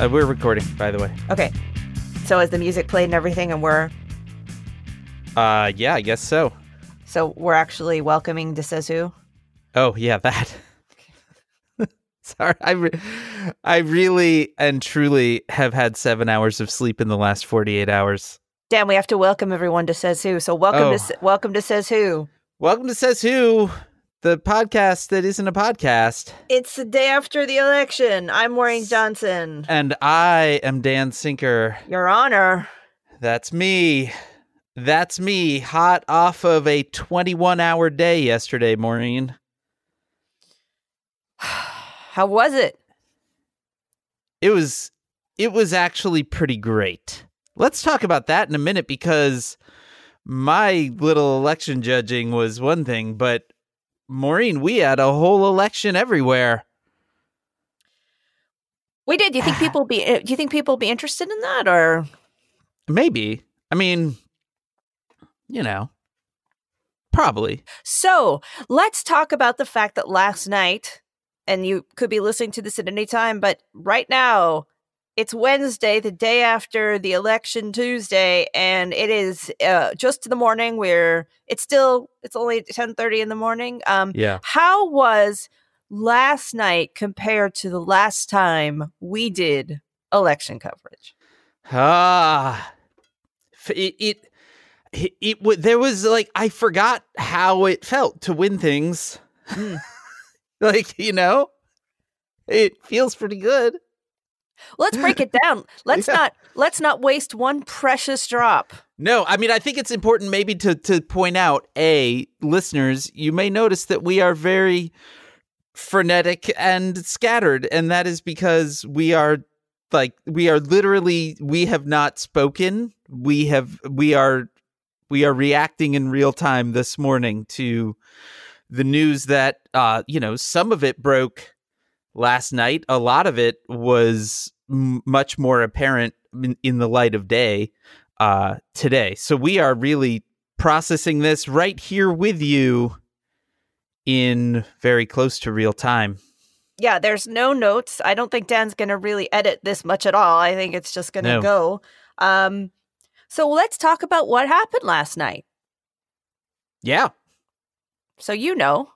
Uh, we're recording, by the way. Okay. So is the music played and everything, and we're Uh, yeah, I guess so. so we're actually welcoming Desezu. Oh, yeah, that. Sorry, I, re- I really and truly have had seven hours of sleep in the last forty-eight hours. Damn, we have to welcome everyone to Says Who. So welcome Oh. to welcome to Says Who. Welcome to Says Who, the podcast that isn't a podcast. It's the day after the election. I'm Maureen Johnson. And I am Dan Sinker. Your Honor. That's me. That's me, hot off of a 21 hour day yesterday, Maureen. How was it? It was it was actually pretty great. Let's talk about that in a minute because my little election judging was one thing, but Maureen, we had a whole election everywhere. We did. Do you think people be? uh, Do you think people be interested in that, or Maybe. I mean, you know, probably. so? Let's talk about the fact that last night, and you could be listening to this at any time, but right now, it's Wednesday, the day after the election Tuesday, and it is uh, just in the morning. Where it's still, it's only ten thirty in the morning. Um, Yeah. how was last night compared to the last time we did election coverage? Ah, it it it, it there was like I forgot how it felt to win things. Mm. like you know, it feels pretty good. Let's break it down. Let's Yeah. not let's not waste one precious drop. No, I mean I think it's important maybe to to point out a listeners, you may notice that we are very frenetic and scattered and that is because we are like we are literally we have not spoken. We have we are we are reacting in real time this morning to the news that uh you know some of it broke last night. A lot of it was m- much more apparent in, in the light of day uh, today. So we are really processing this right here with you in very close to real time. Yeah, there's no notes. I don't think Dan's going to really edit this much at all. I think it's just going to No. go. Um so let's talk about what happened last night. Yeah. So you know.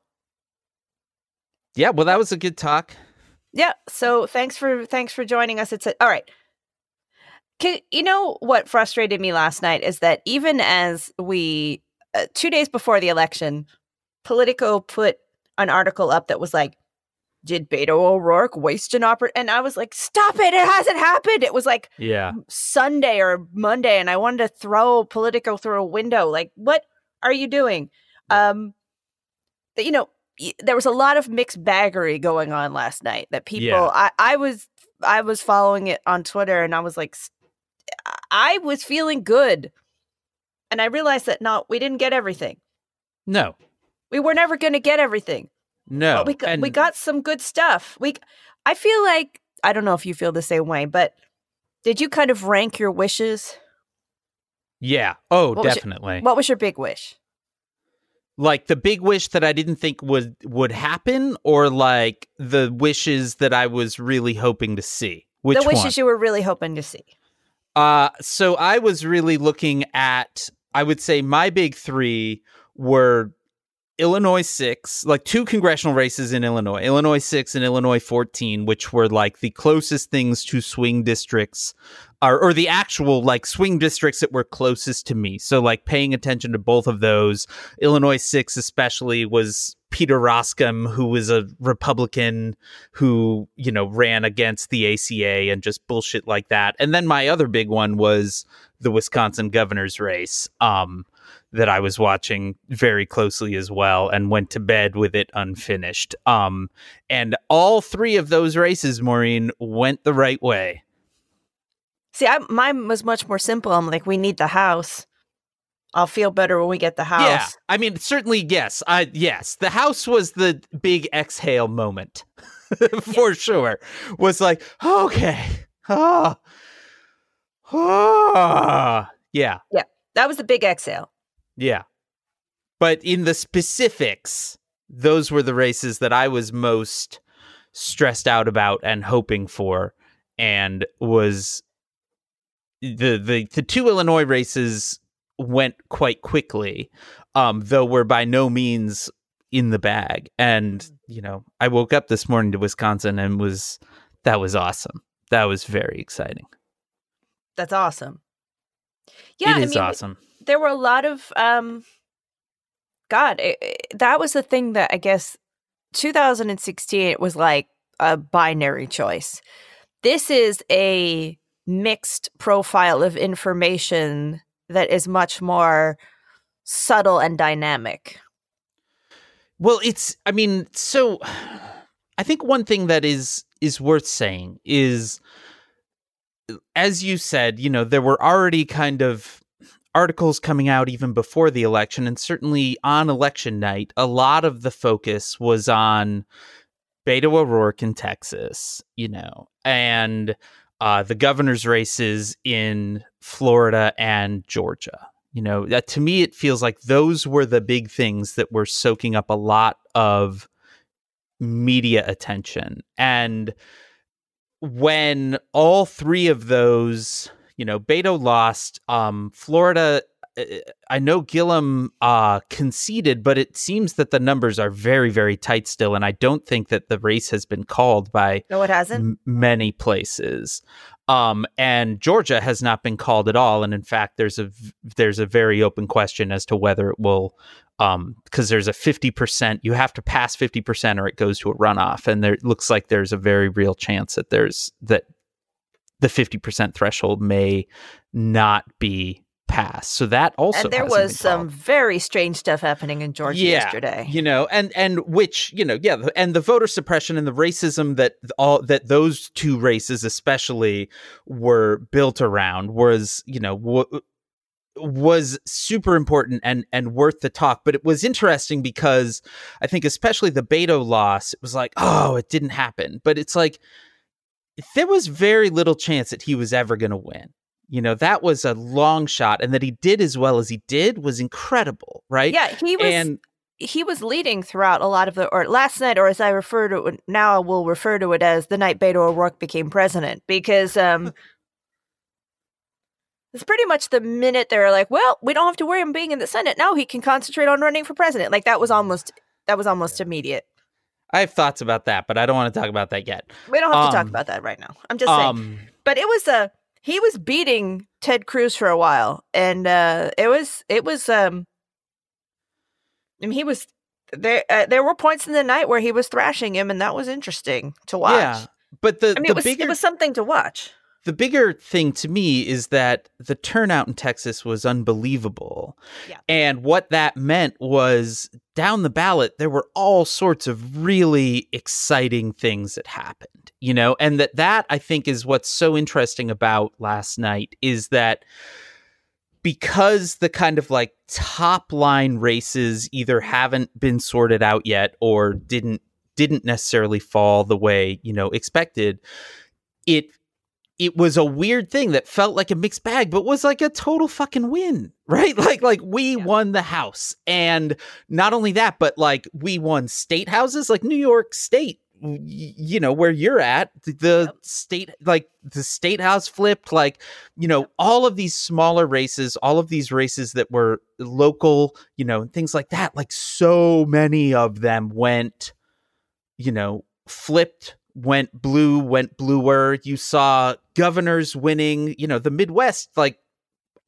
Yeah. Well, that was a good talk. Yeah, so thanks for thanks for joining us. It's a, all right. Can, you know what frustrated me last night is that even as we uh, 2 days before the election, Politico put an article up that was like did Beto O'Rourke waste an oppor-? And I was like, stop it. It hasn't happened. It was like Yeah. Sunday or Monday. And I wanted to throw Politico through a window. Like, what are you doing? Um, that, you know, there was a lot of mixed baggery going on last night that people, Yeah. I, I was, I was following it on Twitter and I was like, I was feeling good. And I realized that no, we didn't get everything. No. We were never going to get everything. No. But we got, we got some good stuff. We, I feel like I don't know if you feel the same way, but did you kind of rank your wishes? Yeah. Oh, What was your- definitely. What was your big wish? Like the big wish that I didn't think would would happen, or like the wishes that I was really hoping to see. Which the wishes one? you were really hoping to see. Uh, so I was really looking at, I would say my big three were Illinois 6, like two congressional races in Illinois, Illinois 6 and Illinois 14, which were like the closest things to swing districts or, or the actual like swing districts that were closest to me. So like paying attention to both of those. Illinois 6 especially was Peter Roskam, who was a Republican who, you know, ran against the ACA and just bullshit like that. And then my other big one was the Wisconsin governor's race. Um, that I was watching very closely as well and went to bed with it unfinished. Um, and all three of those races, Maureen, went the right way. See, I, mine was much more simple. I'm like, we need the house. I'll feel better when we get the house. Yeah, I mean, certainly, yes. I yes, the house was the big exhale moment for sure. Was like, okay, ah, ah, yeah yeah, That was the big exhale. yeah. But in the specifics, those were the races that I was most stressed out about and hoping for and was the the the two Illinois races went quite quickly um though we're by no means in the bag. And you know I woke up this morning to Wisconsin and was that was awesome. That was very exciting. That's awesome. Yeah, it is I mean, awesome. there were a lot of um god it, it- that was the thing that i guess 2016 it was like a binary choice. This is a mixed profile of information that is much more subtle and dynamic. Well, it's I mean, so I think one thing that is is worth saying is as you said, you know, there were already kind of articles coming out even before the election and certainly on election night, a lot of the focus was on Beto O'Rourke in Texas, you know, and uh, the governor's races in Florida and Georgia. You know, that to me, it feels like those were the big things that were soaking up a lot of media attention. And when all three of those, you know, Beto lost, um, Florida, I know Gillum uh, conceded, but it seems that the numbers are very, very tight still. And I don't think that the race has been called by no it hasn't m- many places. Um, and Georgia has not been called at all. And in fact, there's a there's a very open question as to whether it will, um, because there's a fifty percent. You have to pass fifty percent, or it goes to a runoff. And there it looks like there's a very real chance that there's that the fifty percent threshold may not be passed. So that also and there was some very strange stuff happening in georgia Yeah, yesterday. You know and and which you know yeah and the voter suppression and the racism that all that those two races especially were built around was you know w- was super important and and worth the talk. But it was interesting because i think especially the beto loss it was like oh it didn't happen. But it's like there was very little chance that he was ever going to win you know that was a long shot and that he did as well as he did was incredible right? Yeah he was and he was leading throughout a lot of the or last night or as i refer to it now i will refer to it as the night beto o'rourke became president because um it's pretty much the minute they're like well we don't have to worry him being in the senate. Now he can concentrate on running for president. Like that was almost that was almost immediate. I have thoughts about that, but I don't want to talk about that yet. we don't have to talk Um, about that right now. I'm just saying. Um, but it was a he was beating ted cruz for a while and uh it was it was um I mean, he was there. Uh, there were points in the night where he was thrashing him, and that was interesting to watch. yeah, but the I mean, the it was bigger it was something to watch. The bigger thing to me is that the turnout in Texas was unbelievable. Yeah. And what that meant was down the ballot, there were all sorts of really exciting things that happened, you know, and that that I think is what's so interesting about last night is that because the kind of like top line races either haven't been sorted out yet or didn't didn't necessarily fall the way, you know, expected, it it was a weird thing that felt like a mixed bag, but was like a total fucking win, right? Like, like we Yeah. won the house, and not only that, but like we won state houses, like New York State, you know where you're at, the Yep. state, like the state house flipped, like you know Yep. all of these smaller races, all of these races that were local, you know, things like that. Like so many of them went, you know, flipped went blue, went bluer. You saw governors winning, you know, the Midwest like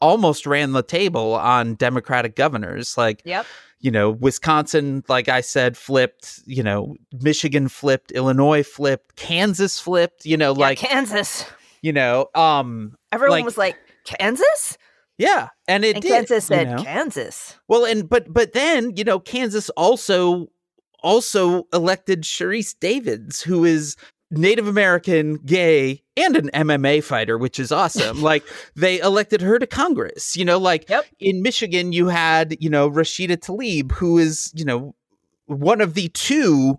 almost ran the table on Democratic governors. Like, Yep. you know, Wisconsin, like I said, flipped, you know, Michigan flipped, Illinois flipped, Kansas flipped, you know, Yeah, like, Kansas. you know, um, Everyone like- was like, Kansas? yeah. And it and did. Kansas you said, know? Kansas. Well, and but but then you know Kansas also also elected Sharice Davids, who is Native American, gay, and an MMA fighter, which is awesome. like they elected her to Congress. You know, like Yep. in Michigan, you had you know Rashida Tlaib, who is you know one of the two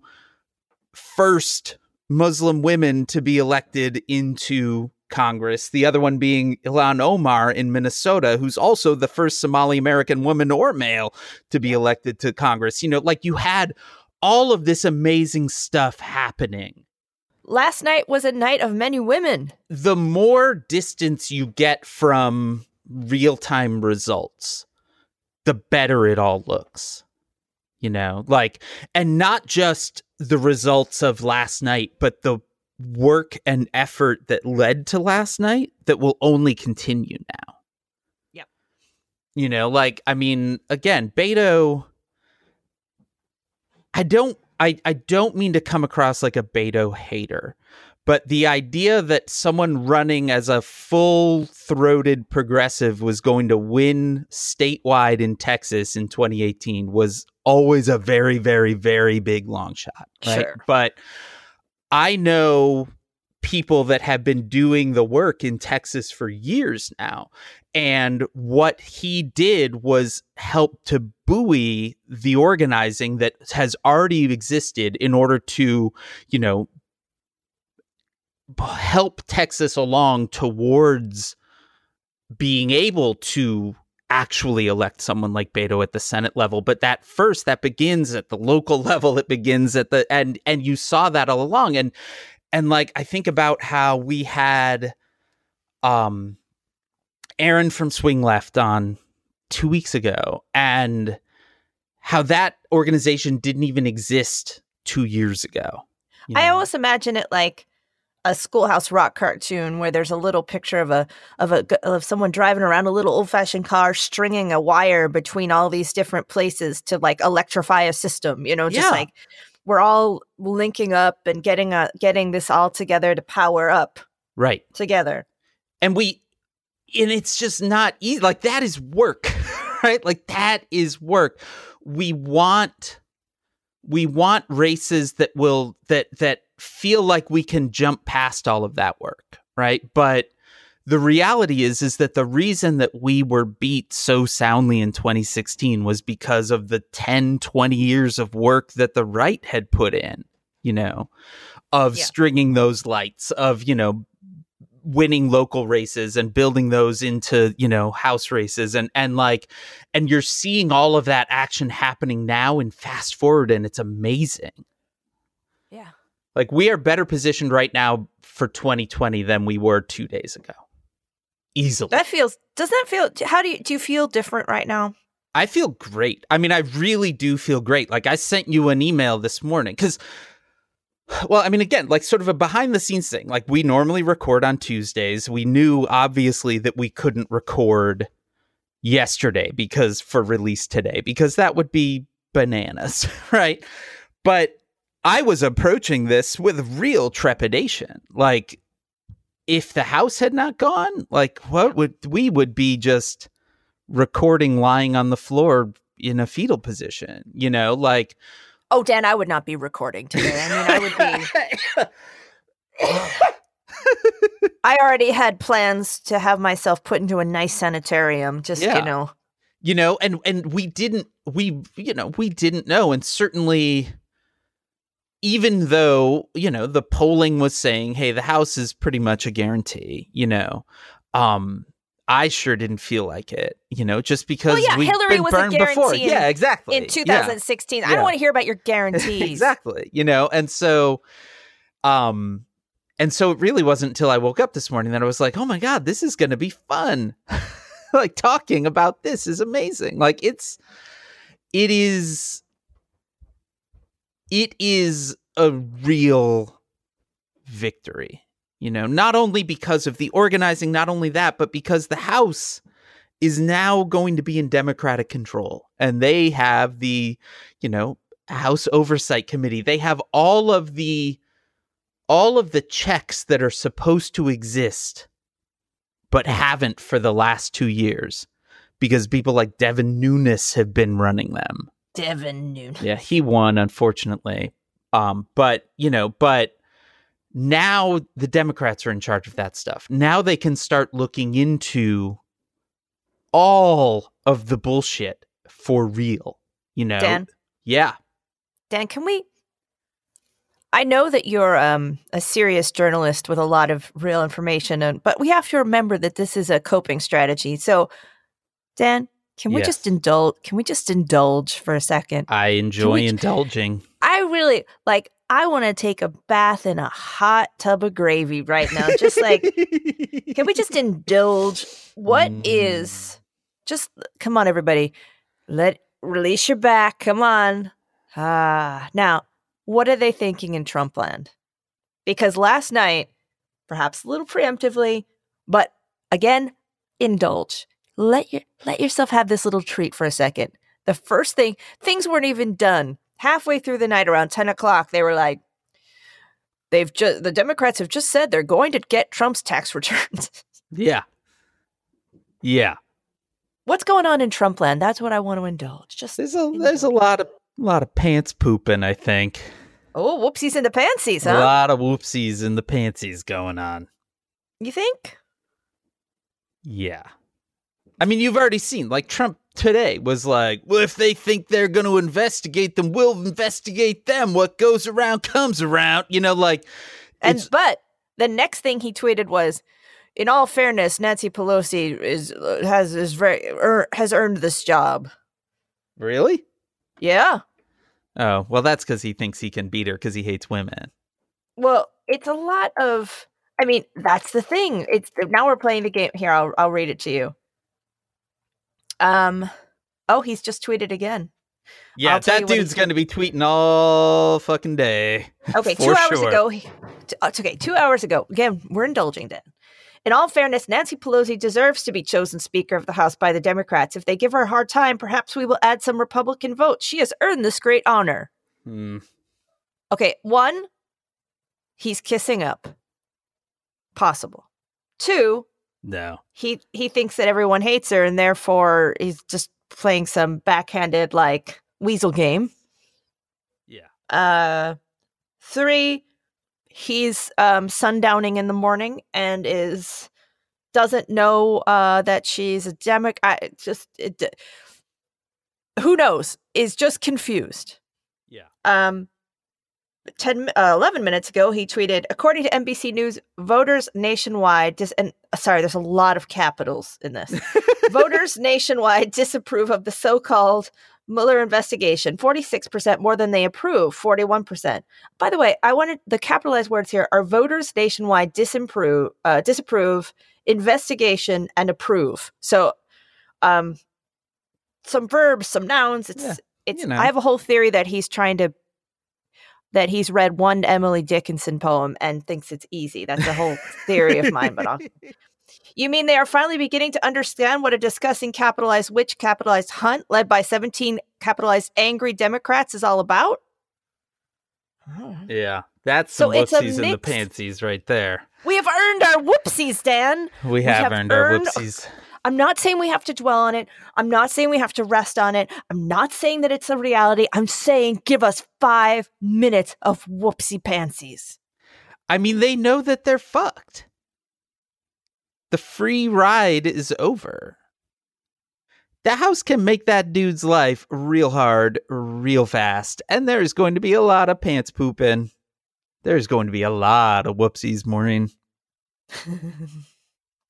first Muslim women to be elected into Congress. The other one being Ilhan Omar in Minnesota, who's also the first Somali American woman or male to be elected to Congress. You know, like you had all of this amazing stuff happening. last night was a night of many women. The more distance you get from real time results, the better it all looks. You know, like, and not just the results of last night, but the work and effort that led to last night that will only continue now. Yep. You know, like, I mean, again, Beto, I don't I, I don't mean to come across like a Beto hater, but the idea that someone running as a full throated progressive was going to win statewide in Texas in 2018 was always a very, very, very big long shot. Right. Sure. But I know people that have been doing the work in Texas for years now. And what he did was help to buoy the organizing that has already existed in order to, you know, help Texas along towards being able to actually elect someone like Beto at the Senate level. But that first, that begins at the local level. It begins at the and and you saw that all along. And and like I think about how we had um Aaron from Swing Left on two weeks ago and how that organization didn't even exist two years ago. you I know? always imagine it like a schoolhouse rock cartoon where there's a little picture of a of a of someone driving around a little old fashioned car stringing a wire between all these different places to like electrify a system you know just Yeah. like we're all linking up and getting a getting this all together to power up right. together. And we and it's just not easy like that is work right? Like that is work. We want we want races that will that that feel like we can jump past all of that work right? But the reality is is that the reason that we were beat so soundly in 2016 was because of the 10 20 years of work that the right had put in you know of Yeah. stringing those lights of you know winning local races and building those into you know house races. And and like and you're seeing all of that action happening now and fast forward and it's amazing. Yeah. Like we are better positioned right now for 2020 than we were 2 days ago easily that feels does that feel how do you do you feel different right now I feel great. I mean, I really do feel great. Like I sent you an email this morning because, well, I mean, again, like sort of a behind the scenes thing. Like we normally record on Tuesdays. We knew obviously that we couldn't record yesterday because for release today because that would be bananas, right? But I was approaching this with real trepidation. Like if the house had not gone, like what would we would be just recording lying on the floor in a fetal position, you know, like oh dan i would not be recording today i mean i would be I already had plans to have myself put into a nice sanitarium, just Yeah. you know. you know and and we didn't we you know we didn't know and certainly even though you know the polling was saying hey the house is pretty much a guarantee you know um i sure didn't feel like it you know just because yeah, we've Hillary been was a burned before. guarantee in- yeah exactly. In Yeah. 2016, I don't want to hear about your guarantees. exactly you know and so um and so it really wasn't until i woke up this morning that i was like oh my god this is gonna be fun. Like talking about this is amazing. Like it's it is it is a real victory you know not only because of the organizing not only that but because the house is now going to be in democratic control and they have the you know house oversight committee. They have all of the all of the checks that are supposed to exist but haven't for the last 2 years because people like Devin Nunes have been running them Devin Noon. yeah, he won, unfortunately. Um, but you know, but now the Democrats are in charge of that stuff. Now they can start looking into all of the bullshit for real. You know, Dan, yeah, Dan, can we? I know that you're um, a serious journalist with a lot of real information, and but we have to remember that this is a coping strategy. So, Dan, can we Yes. just indulge? Can we just indulge for a second? I enjoy indulging. I really like. I want to take a bath in a hot tub of gravy right now. Just like, can we just indulge? What Mm. is? Just come on, everybody. Let release your back. Come on. Ah, now, what are they thinking in Trump land? Because last night, perhaps a little preemptively, but again, indulge. Let your let yourself have this little treat for a second. The first thing, things weren't even done. Halfway through the night, around ten o'clock, they were like, "They've just the Democrats have just said they're going to get Trump's tax returns." yeah. Yeah. What's going on in Trump land? That's what I want to indulge. Just There's a there's a lot of a lot of pants pooping, I think. oh, whoopsies in the pantsies, A lot of whoopsies in the pantsies going on. You think? Yeah. I mean, you've already seen, like, Trump today was like, well, if they think they're going to investigate them, we'll investigate them. What goes around comes around. You know, like, And but the next thing he tweeted was, "In all fairness, Nancy Pelosi is uh, has is very er, has earned this job." really? Yeah. Oh, well, that's because he thinks he can beat her because he hates women. Well, it's a lot of. I mean, that's the thing. It's now we're playing the game. Here, I'll I'll read it to you. Um, oh, he's just tweeted again. Yeah, that dude's going to be tweeting all fucking day. Okay, two hours sure. ago. he- t- uh, okay, two hours ago. Again, we're indulging then. In all fairness, Nancy Pelosi deserves to be chosen Speaker of the House by the Democrats. If they give her a hard time, perhaps we will add some Republican votes. She has earned this great honor. Hmm. Okay, one, he's kissing up. Possible. Two, No. he he thinks that everyone hates her, and therefore he's just playing some backhanded like weasel game. Yeah. Uh, three, he's um, sundowning in the morning and is doesn't know uh, that she's a demic. I just it, who knows is just confused. Yeah. Um, 10, uh, 11 minutes ago, he tweeted, according to NBC News, voters nationwide, dis- and uh, sorry, there's a lot of capitals in this. voters nationwide disapprove of the so called Mueller investigation 46% more than they approve, 41%. By the way, I wanted the capitalized words here are voters nationwide disapprove, uh, disapprove, investigation, and approve. So, um, some verbs, some nouns. It's, Yeah, it's, you know. I have a whole theory that he's trying to that he's read one Emily Dickinson poem and thinks it's easy. That's a whole theory of mine, but I'll, you mean they are finally beginning to understand what a discussing capitalized witch capitalized hunt led by 17 capitalized angry Democrats is all about? Oh. Yeah. That's So some it's a whoopsies in the mixed- pantsies right there. We have earned our whoopsies, Dan. We have, have earned, earned- our whoopsies. I'm not saying we have to dwell on it. I'm not saying we have to rest on it. I'm not saying that it's a reality. I'm saying give us five minutes of whoopsie pansies. I mean, they know that they're fucked. The free ride is over. The house can make that dude's life real hard, real fast, and there's going to be a lot of pants pooping. There's going to be a lot of whoopsies, Maureen.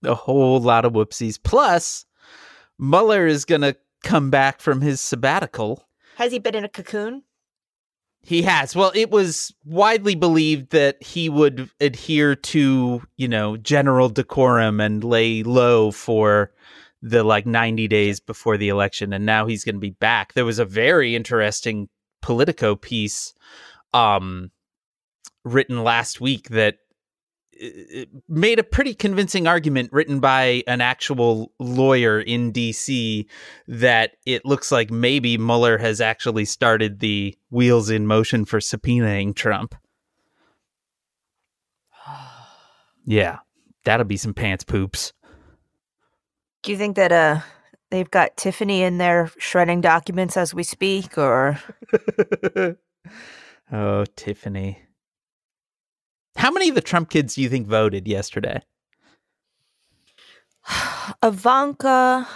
A whole lot of whoopsies. Plus, Mueller is going to come back from his sabbatical. Has he been in a cocoon? He has. Well, it was widely believed that he would adhere to, you know, general decorum and lay low for the like 90 days before the election and now he's going to be back. There was a very interesting Politico piece um written last week that made a pretty convincing argument written by an actual lawyer in DC that it looks like maybe Mueller has actually started the wheels in motion for subpoenaing Trump. Yeah, that'll be some pants poops. Do you think that uh they've got Tiffany in there shredding documents as we speak, or oh, Tiffany. How many of the Trump kids do you think voted yesterday? Ivanka,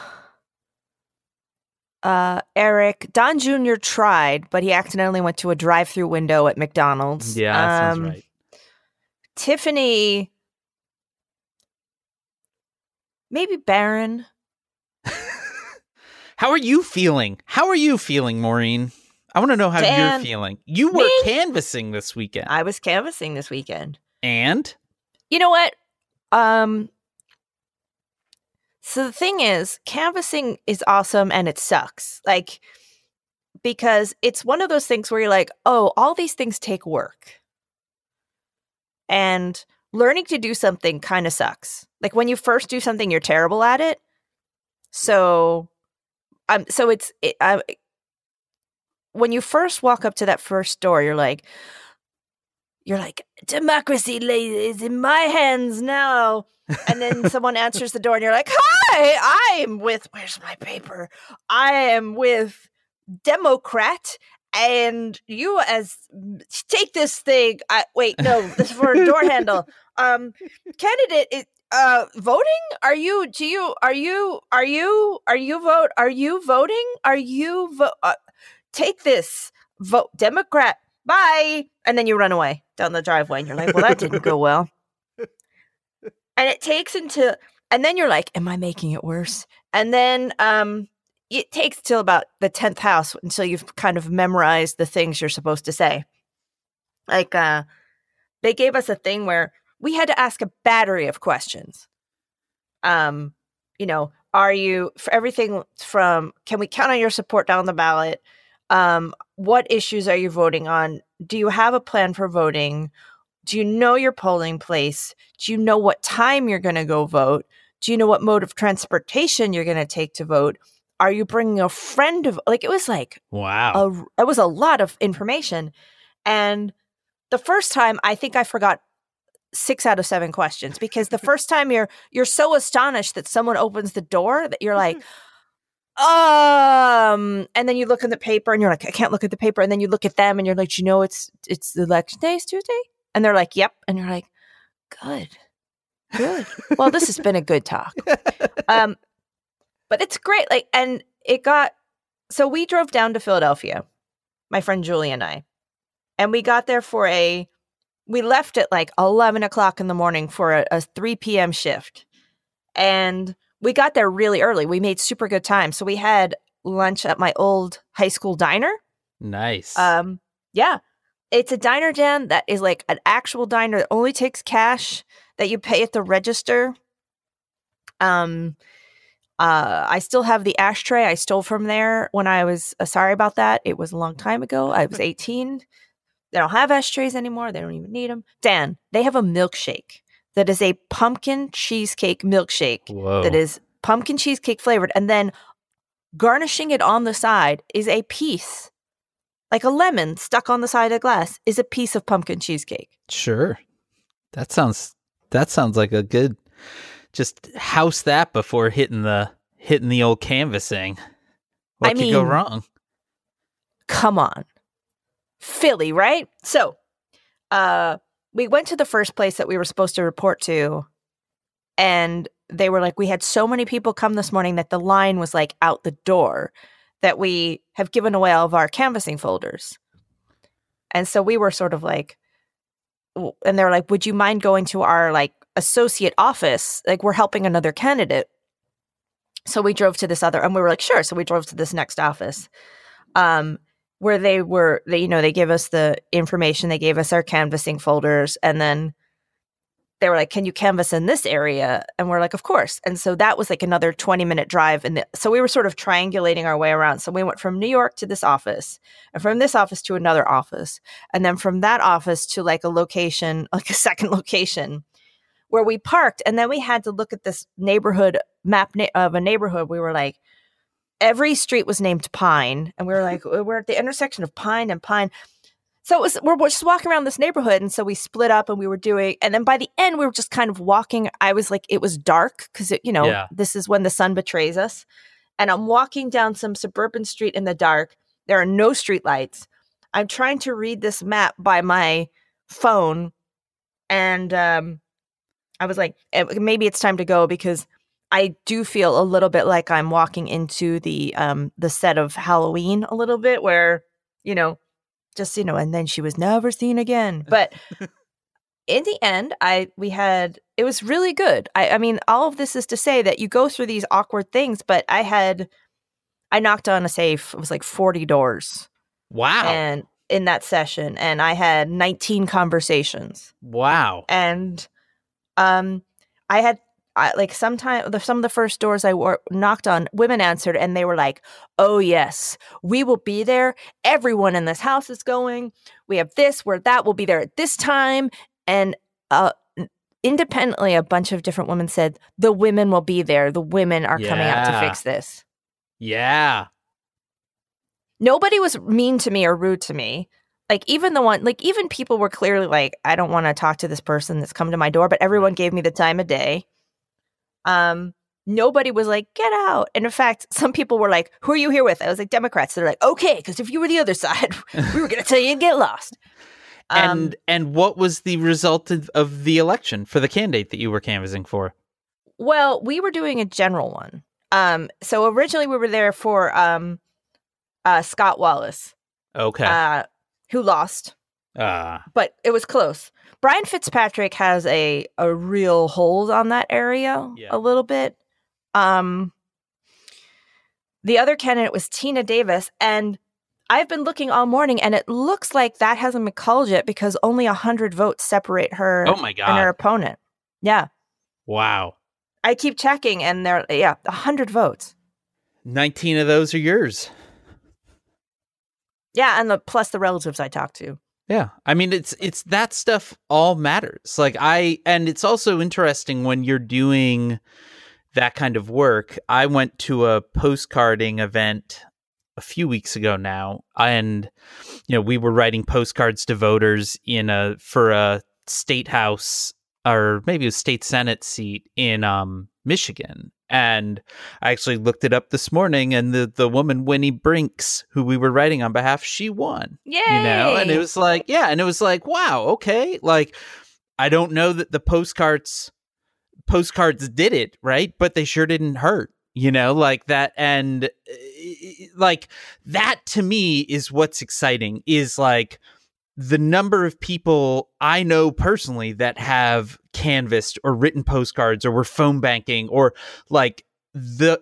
uh, Eric, Don Jr. tried, but he accidentally went to a drive-through window at McDonald's. Yeah, that sounds Um, right. Tiffany, maybe Barron. How are you feeling? How are you feeling, Maureen? I want to know how Dan, you're feeling. You were me? canvassing this weekend. I was canvassing this weekend. and You know what? Um so the thing is, canvassing is awesome and it sucks. Like because it's one of those things where you're like, "Oh, all these things take work." And learning to do something kind of sucks. Like when you first do something, you're terrible at it. So um so it's it, I, when you first walk up to that first door, you're like you're like democracy is in my hands now. And then someone answers the door and you're like hi i'm with where's my paper? I am with democrat and you as take this thing I, wait no this is for a door handle. Um candidate it uh voting? Are you do you are you are you are you vote are you voting? Are you vote uh, take this vote democrat bye and then you run away down the driveway and you're like well that didn't go well. And it takes into and then you're like am i making it worse? And then um it takes till about the 10th house until you've kind of memorized the things you're supposed to say. Like uh they gave us a thing where we had to ask a battery of questions. Um you know are you for everything from can we count on your support down the ballot um what issues are you voting on? Do you have a plan for voting? Do you know your polling place? Do you know what time you're going to go vote? Do you know what mode of transportation you're going to take to vote? Are you bringing a friend of like it was like wow. a it was a lot of information. And the first time i think i forgot six out of seven questions because the first time you're you're so astonished that someone opens the door that you're like um and then you look in the paper and you're like i can't look at the paper. And then you look at them and you're like you know it's it's the election day is tuesday? And they're like yep. And you're like good. Good. Well this has been a good talk. Um but it's great like and it got so we drove down to philadelphia my friend julie and i and we got there for a we left at like 11 o'clock in the morning for a, a 3 p.m shift. And we got there really early. We made super good time. So we had lunch at my old high school diner. Nice. um yeah. It's a diner dan that is like an actual diner that only takes cash that you pay at the register. Um uh i still have the ashtray. I stole from there when i was uh, sorry about that. It was a long time ago. I was 18 they don't have ashtrays anymore. They don't even need them dan they have a milkshake that is a pumpkin cheesecake milkshake Whoa. that is pumpkin cheesecake flavored and then garnishing it on the side is a piece like a lemon stuck on the side of glass is a piece of pumpkin cheesecake Sure. That sounds that sounds like a good just house that before hitting the hitting the old canvassing. What I could go wrong? come on philly right so uh we went to the first place that we were supposed to report to and they were like we had so many people come this morning that the line was like out the door that we have given away all of our canvassing folders. And so we were sort of like and they're like would you mind going to our like associate office? Like we're helping another candidate. So we drove to this other and we were like sure. So we drove to this next office. Um where they were they you know they gave us the information they gave us our canvassing folders and then they were like can you canvass in this area? And we're like of course. And so that was like another 20 minute drive and so we were sort of triangulating our way around. So we went from new york to this office and from this office to another office and then from that office to like a location like a second location where we parked. And then we had to look at this neighborhood map na- of a neighborhood. We were like every street was named Pine, and we were like, we're at the intersection of Pine and Pine. So it was we're, we're just walking around this neighborhood, and so we split up, and we were doing, and then by the end, we were just kind of walking. I was like, it was dark because you know Yeah. this is when the sun betrays us, and I'm walking down some suburban street in the dark. There are no street lights. I'm trying to read this map by my phone, and um, I was like, eh, maybe it's time to go because I do feel a little bit like I'm walking into the um the set of Halloween a little bit where, you know, just you know, and then she was never seen again. But in the end, I we had it was really good. I I mean, all of this is to say that you go through these awkward things, but I had I knocked on a safe. It was like 40 doors. Wow. and in that session and I had 19 conversations. wow. And um I had I, like sometime the, some of the first doors I wor- knocked on, women answered and they were like, "Oh yes, we will be there. Everyone in this house is going. We have this, we're that. We'll be there at this time." And uh, independently, a bunch of different women said, "The women will be there. The women are coming out to fix this." Yeah. Nobody was mean to me or rude to me. Like even the one, like even people were clearly like, "I don't want to talk to this person that's come to my door," but everyone gave me the time of day. Um, nobody was like, "Get out!" And in fact, some people were like, "Who are you here with?" I was like, "Democrats." They're like, "Okay," because if you were the other side, we were going to tell you to get lost. Um, and and what was the result of, of the election for the candidate that you were canvassing for? well, we were doing a general one. Um, so originally we were there for um, uh, Scott Wallace, Okay. uh, who lost. Ah. but it was close. Brian Fitzpatrick has a a real hold on that area Yeah. a little bit. Um the other candidate was Tina Davis and I've been looking all morning and it looks like that hasn't been called yet because only 100 votes separate her oh my god! and her opponent. Yeah. Wow. I keep checking and they're yeah, 100 votes. 19 of those are yours. Yeah, and the plus the relatives I talked to. Yeah. I mean it's it's that stuff all matters. Like I and it's also interesting when you're doing that kind of work. I went to a postcarding event a few weeks ago now and you know, we were writing postcards to voters in a for a state house or maybe a state senate seat in um Michigan. And I actually looked it up this morning and the the woman Winnie Brinks who we were writing on behalf, she won Yeah, you know? And it was like yeah and it was like wow okay like i don't know that the postcards postcards did it right? But they sure didn't hurt you know like that and uh, like that to me is what's exciting is like the number of people I know personally that have canvassed or written postcards or were phone banking or like the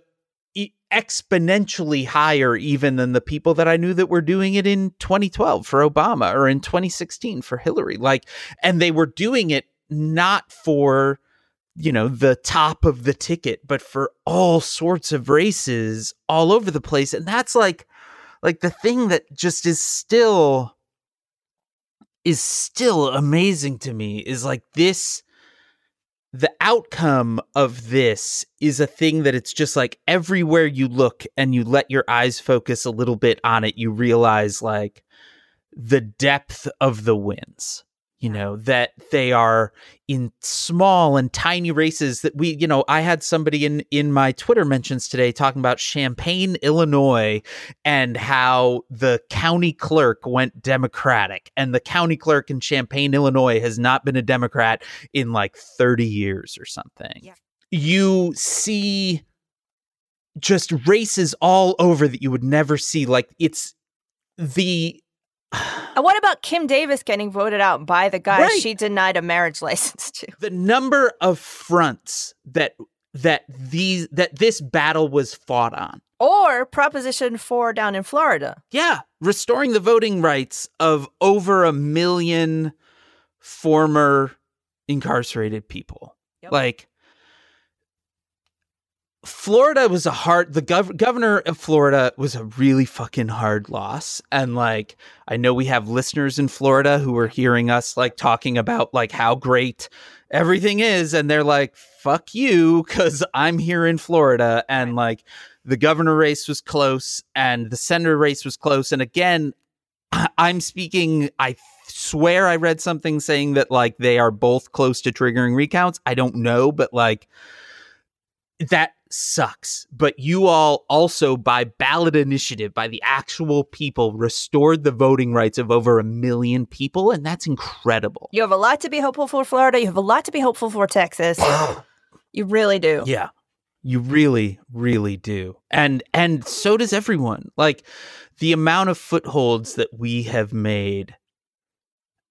exponentially higher even than the people that I knew that were doing it in 2012 for Obama or in 2016 for Hillary like and they were doing it not for you know the top of the ticket but for all sorts of races all over the place. And that's like like the thing that just is still is still amazing to me is like this the outcome of this is a thing that it's just like everywhere you look and you let your eyes focus a little bit on it you realize like the depth of the wins you know that they are in small and tiny races that we you know i had somebody in in my twitter mentions today talking about champaign illinois and how the county clerk went democratic and the county clerk in champaign illinois has not been a democrat in like 30 years or something Yeah. you see just races all over that you would never see like it's the And what about Kim Davis getting voted out by the guy Right. she denied a marriage license to? the number of fronts that that these that this battle was fought on Or Proposition 4 down in Florida. yeah restoring the voting rights of over a million former incarcerated people Yep. like Florida was a hard the gov- governor of Florida was a really fucking hard loss. And like I know we have listeners in Florida who are hearing us like talking about like how great everything is. And they're like fuck you cuz I'm here in Florida. And like the governor race was close and the senator race was close. And again I- I'm speaking I swear I read something saying that like they are both close to triggering recounts. I don't know but like that sucks. But you all also, by ballot initiative, by the actual people, restored the voting rights of over a million people, and that's incredible. You have a lot to be hopeful for Florida. You have a lot to be hopeful for Texas. you really do. yeah, you really, really do, and and so does everyone. Like the amount of footholds that we have made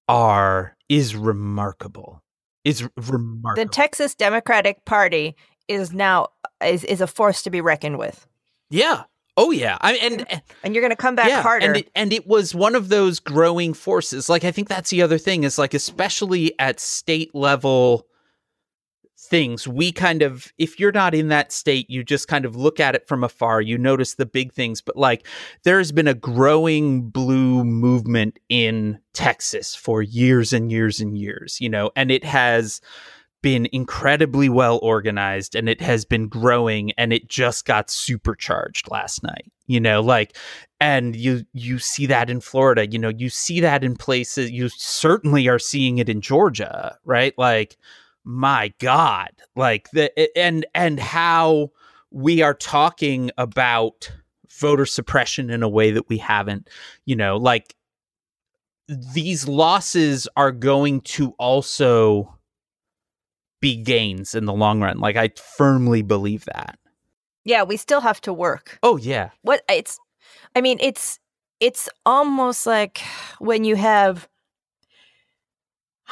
are is remarkable. Is remarkable. The Texas Democratic Party is now is, is a force to be reckoned with. Yeah. Oh yeah, I and and you're going to come back yeah, harder. and it, and it was one of those growing forces. Like I think that's the other thing is like especially at state level things we kind of if you're not in that state you just kind of look at it from afar you notice the big things but like there's been a growing blue movement in Texas for years and years and years you know and it has been incredibly well organized and it has been growing and it just got supercharged last night you know like and you you see that in Florida you know you see that in places you certainly are seeing it in Georgia right? Like my god like the and and how we are talking about voter suppression in a way that we haven't you know like these losses are going to also be gains in the long run like i firmly believe that yeah we still have to work oh yeah what it's i mean it's it's almost like when you have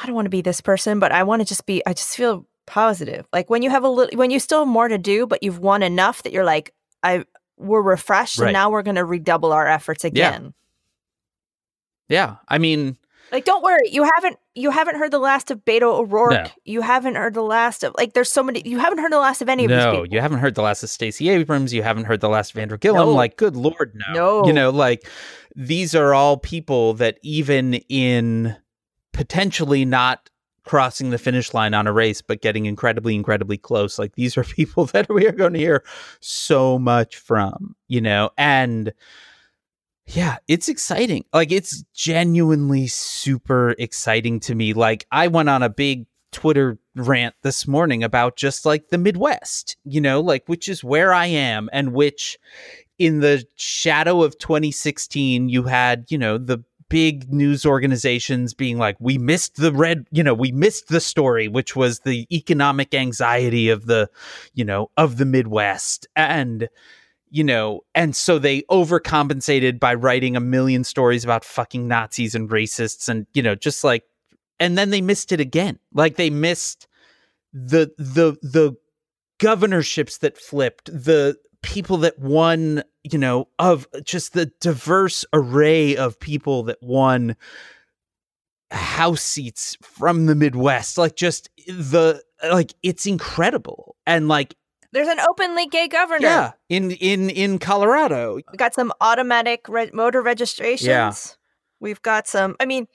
I don't want to be this person, but I want to just be, I just feel positive. Like when you have a little, when you still have more to do, but you've won enough that you're like, I, we're refreshed Right. and now we're going to redouble our efforts again. yeah i mean Like, don't worry, you haven't, you haven't heard the last of Beto O'Rourke. No. You haven't heard the last of, like, there's so many, you haven't heard the last of any of these no people. you haven't heard the last of stacey abrams you haven't heard the last of andrew gillum No. like good lord no No. you know like these are all people that even in potentially not crossing the finish line on a race but getting incredibly incredibly close like these are people that we are going to hear so much from you know and yeah it's exciting. Like it's genuinely super exciting to me. Like i went on a big twitter rant this morning about just like the midwest you know like which is where i am and which in the shadow of 2016 you had you know the big news organizations being like we missed the red you know we missed the story which was the economic anxiety of the you know of the midwest. And you know and so they overcompensated by writing a million stories about fucking nazis and racists and you know just like and then they missed it again. Like they missed the the the governorships that flipped the people that won you know of just the diverse array of people that won house seats from the midwest. Like just the like it's incredible. And like There's an openly gay governor. yeah in in in colorado We got some automatic re- motor registrations. Yeah. We've got some, I mean,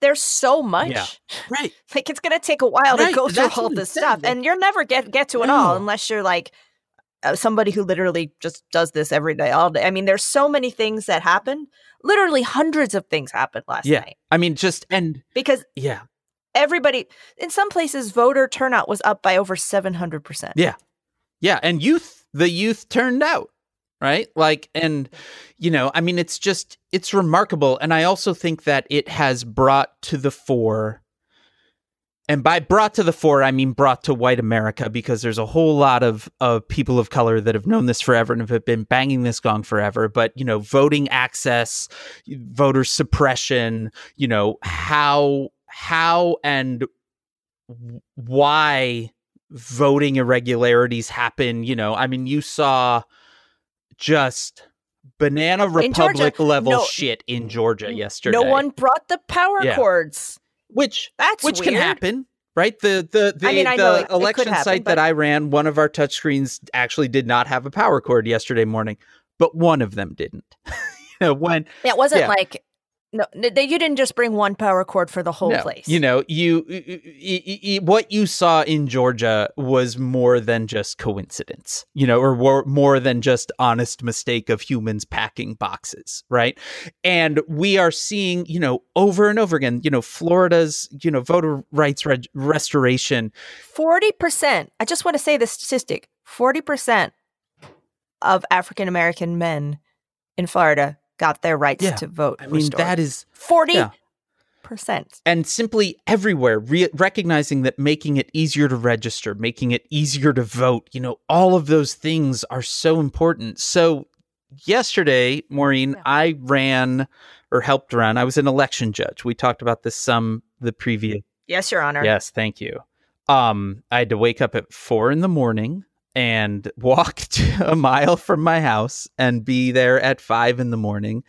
there's so much. Yeah. right Like it's gonna take a while Right, to go through that's all this stuff, like- and you'll never get get to it all unless you're like uh, somebody who literally just does this every day, all day. I mean, there's so many things that happen. Literally, hundreds of things happened last Yeah. night i mean just and because yeah everybody in some places voter turnout was up by over 700 percent. Yeah. Yeah, and youth, the youth turned out, right? Like and you know, I mean it's just it's remarkable and I also think that it has brought to the fore and by brought to the fore, I mean brought to white America because there's a whole lot of, of people of color that have known this forever and have been banging this gong forever. But, you know, voting access, voter suppression, you know, how, how and why voting irregularities happen. You know, I mean, you saw just banana In Georgia, republic level no- shit in Georgia yesterday. No one brought the power Yeah. cords. which That's which weird. can happen right the the the, I mean, the know it- it election happen, site but- that i ran one of our touchscreens actually did not have a power cord yesterday morning but one of them didn't you know when It wasn't Yeah. like no, you didn't just bring one power cord for the whole no, place. you know you y- y- y- y- what you saw in georgia was more than just coincidence you know or wor- more than just honest mistake of humans packing boxes right and we are seeing you know over and over again you know florida's you know voter rights reg- restoration Forty percent. I just want to say the statistic: forty percent of African American men in Florida got their rights Yeah. to vote. I mean, that is, forty yeah. percent. and simply everywhere, re- recognizing that making it easier to register, making it easier to vote, you know, all of those things are so important. So, yesterday, Maureen, Yeah. I ran or helped run. I was an election judge. We talked about this some the previous. Yes, Your Honor. Yes, thank you. Um, I had to wake up at four in the morning. And walk a mile from my house and be there at five in the morning.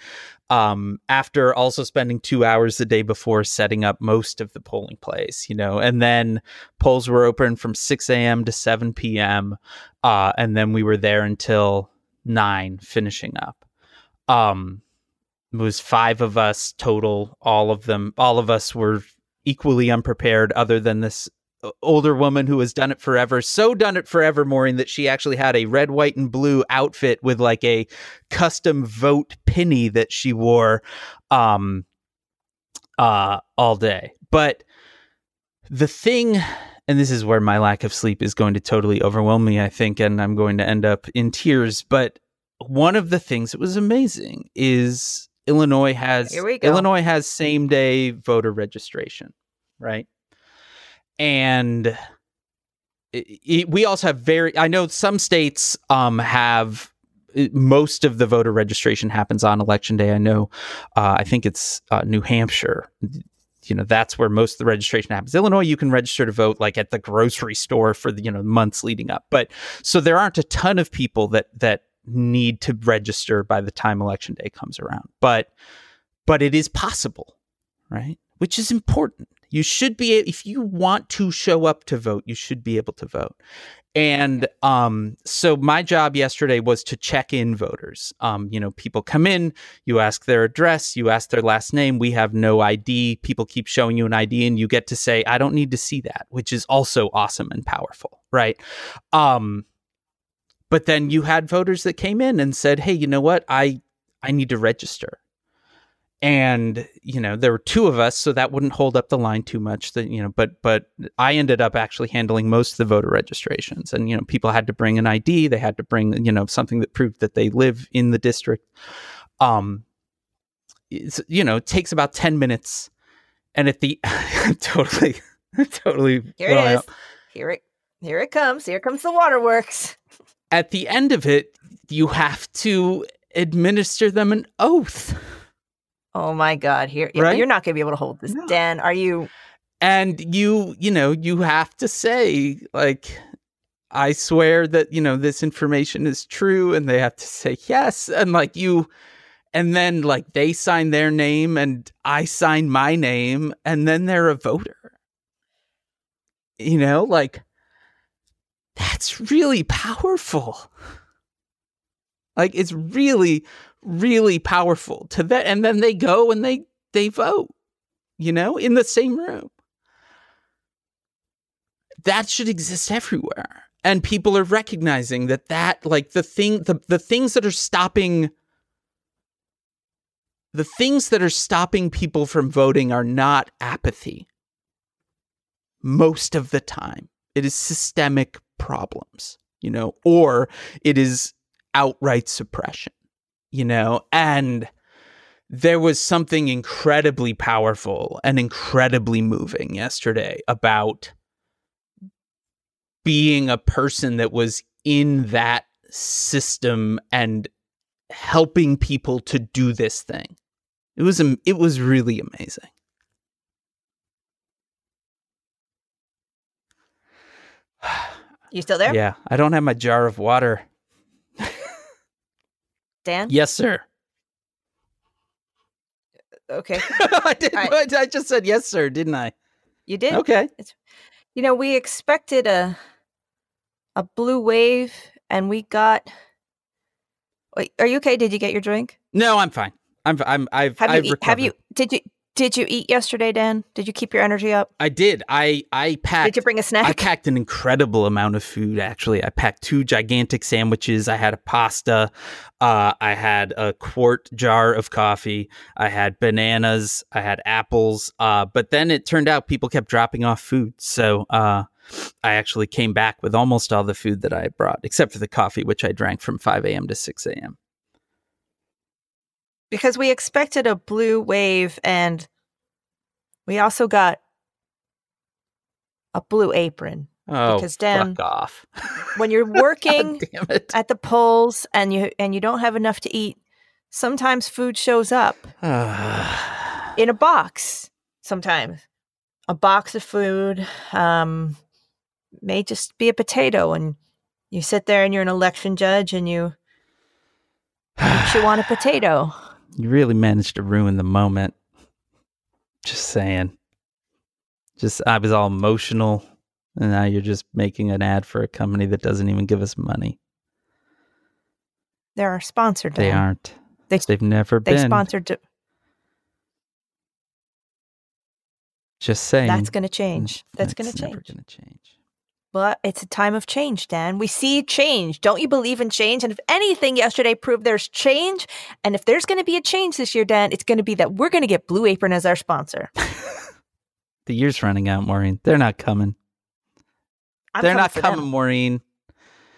Um, after also spending two hours the day before setting up most of the polling place, you know, and then polls were open from 6 a.m. to 7 p.m. Uh, and then we were there until nine finishing up. Um, it was five of us total. All of them, all of us were equally unprepared, other than this older woman who has done it forever. So done it forever, Maureen, that she actually had a red, white, and blue outfit with like a custom vote penny that she wore um uh all day. But the thing and this is where my lack of sleep is going to totally overwhelm me, I think, and I'm going to end up in tears. But one of the things that was amazing is Illinois has Illinois has same day voter registration, right? And it, it, we also have very I know some states um have most of the voter registration happens on election day. I know uh, I think it's uh, New Hampshire. You know that's where most of the registration happens. Illinois you can register to vote like at the grocery store for the you know months leading up. But so there aren't a ton of people that that need to register by the time election day comes around. But but it is possible right? Which is important you should be if you want to show up to vote you should be able to vote and um, so my job yesterday was to check in voters. Um, you know, people come in, you ask their address, you ask their last name. We have no ID. People keep showing you an ID, and you get to say, "I don't need to see that," which is also awesome and powerful, right? Um, but then you had voters that came in and said, "Hey, you know what? I I need to register." And you know there were two of us so that wouldn't hold up the line too much that you know but but i ended up actually handling most of the voter registrations. And you know people had to bring an id they had to bring you know something that proved that they live in the district. Um it's, you know it takes about 10 minutes. And at the totally totally here it is. here it here it comes. Here comes the waterworks. At the end of it you have to administer them an oath Oh my God! Here, right? you're not going to be able to hold this, no. Dan. Are you? And you, you know, you have to say like, I swear that you know this information is true, and they have to say yes, and like you, and then like they sign their name, and I sign my name, and then they're a voter. You know, like that's really powerful. Like it's really really powerful to that and then they go and they they vote you know in the same room. That should exist everywhere and people are recognizing that that like the thing the, the things that are stopping the things that are stopping people from voting are not apathy. Most of the time it is systemic problems you know or it is outright suppression you know, and there was something incredibly powerful and incredibly moving yesterday about being a person that was in that system and helping people to do this thing. It was it was really amazing. You still there? Yeah, I don't have my jar of water. Dan? Yes, sir. Uh, okay. I did. Right. I just said yes, sir, didn't I? You did. Okay. It's, you know, we expected a a blue wave, and we got. Wait, are you okay? Did you get your drink? No, I'm fine. I'm. I'm. I've. Have I've? Eat, have you? Did you? Did you eat yesterday, Dan? Did you keep your energy up? I did. I I packed. Did you bring a snack? I packed an incredible amount of food. Actually, I packed two gigantic sandwiches. I had a pasta. Uh, I had a quart jar of coffee. I had bananas. I had apples. Uh, but then it turned out people kept dropping off food, so uh, I actually came back with almost all the food that I had brought, except for the coffee, which I drank from five a.m. to six a.m because we expected a blue wave and we also got a blue apron. Oh, because Dan, fuck off! when you're working at the polls and you and you don't have enough to eat, sometimes food shows up in a box. Sometimes a box of food um, may just be a potato, and You sit there and you're an election judge and you you want a potato. You really managed to ruin the moment. Just saying. Just I was all emotional and now you're just making an ad for a company that doesn't even give us money. They're our sponsored. They aren't. They- They've never They been. sponsored. Just saying. That's going to change. That's going to That's never gonna change. But it's a time of change, Dan. We see change. Don't you believe in change? And if anything, yesterday proved there's change. And if there's going to be a change this year, Dan, it's going to be that we're going to get Blue Apron as our sponsor. The year's running out, Maureen. They're not coming. I'm They're not for them. coming, Maureen.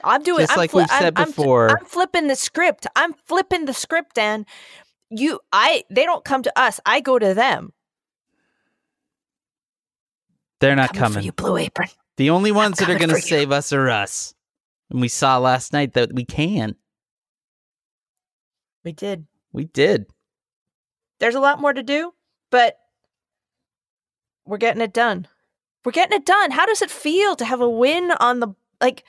I'm doing. Just I'm like fli- we've said I'm, I'm- before. I'm flipping the script. I'm flipping the script, Dan. You, I, they don't come to us. I go to them. They're not Coming for coming. you, Blue Apron. The only ones that are going to save us are us. And we saw last night that we can. We did. We did. There's a lot more to do, but we're getting it done. We're getting it done. How does it feel to have a win on the like?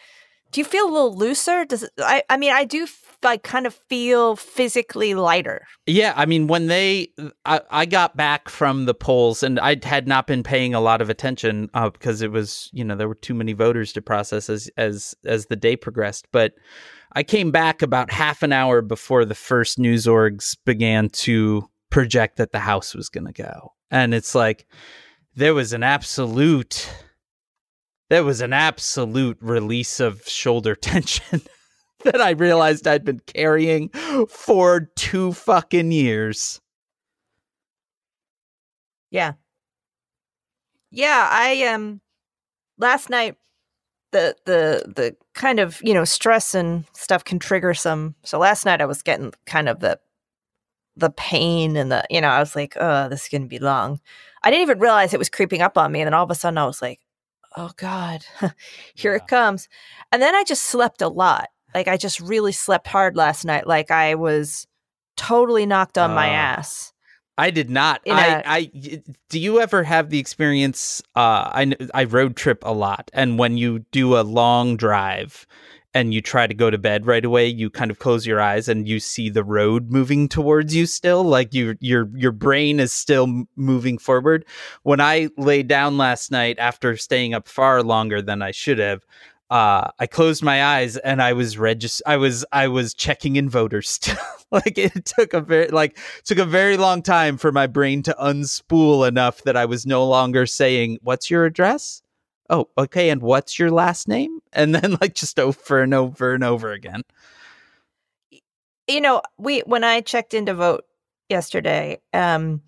Do you feel a little looser? Does it, I? I mean, I do like kind of feel physically lighter. Yeah, I mean, when they, I, I got back from the polls, and I had not been paying a lot of attention uh, because it was, you know, there were too many voters to process as as as the day progressed. But I came back about half an hour before the first news orgs began to project that the House was going to go, and it's like there was an absolute, there was an absolute release of shoulder tension. that I realized I'd been carrying for two fucking years. Yeah. Yeah, I um last night the the the kind of, you know, stress and stuff can trigger some. So last night I was getting kind of the the pain and the, you know, I was like, "Oh, this is going to be long." I didn't even realize it was creeping up on me and then all of a sudden I was like, "Oh god. Here Yeah. it comes." And then I just slept a lot. Like I just really slept hard last night. Like I was totally knocked on my Oh. ass. I did not. I, a- I, do you ever have the experience? Uh, I, I road trip a lot, and when you do a long drive and you try to go to bed right away, you kind of close your eyes and you see the road moving towards you still, like you, your, your brain is still moving forward. When I laid down last night after staying up far longer than I should have, uh, I closed my eyes and I was regis- I was I was checking in voters like it took a very like took a very long time for my brain to unspool enough that I was no longer saying, "What's your address?" Oh, okay, and what's your last name? And then like just over and over and over again. you know, we when I checked in to vote yesterday, um,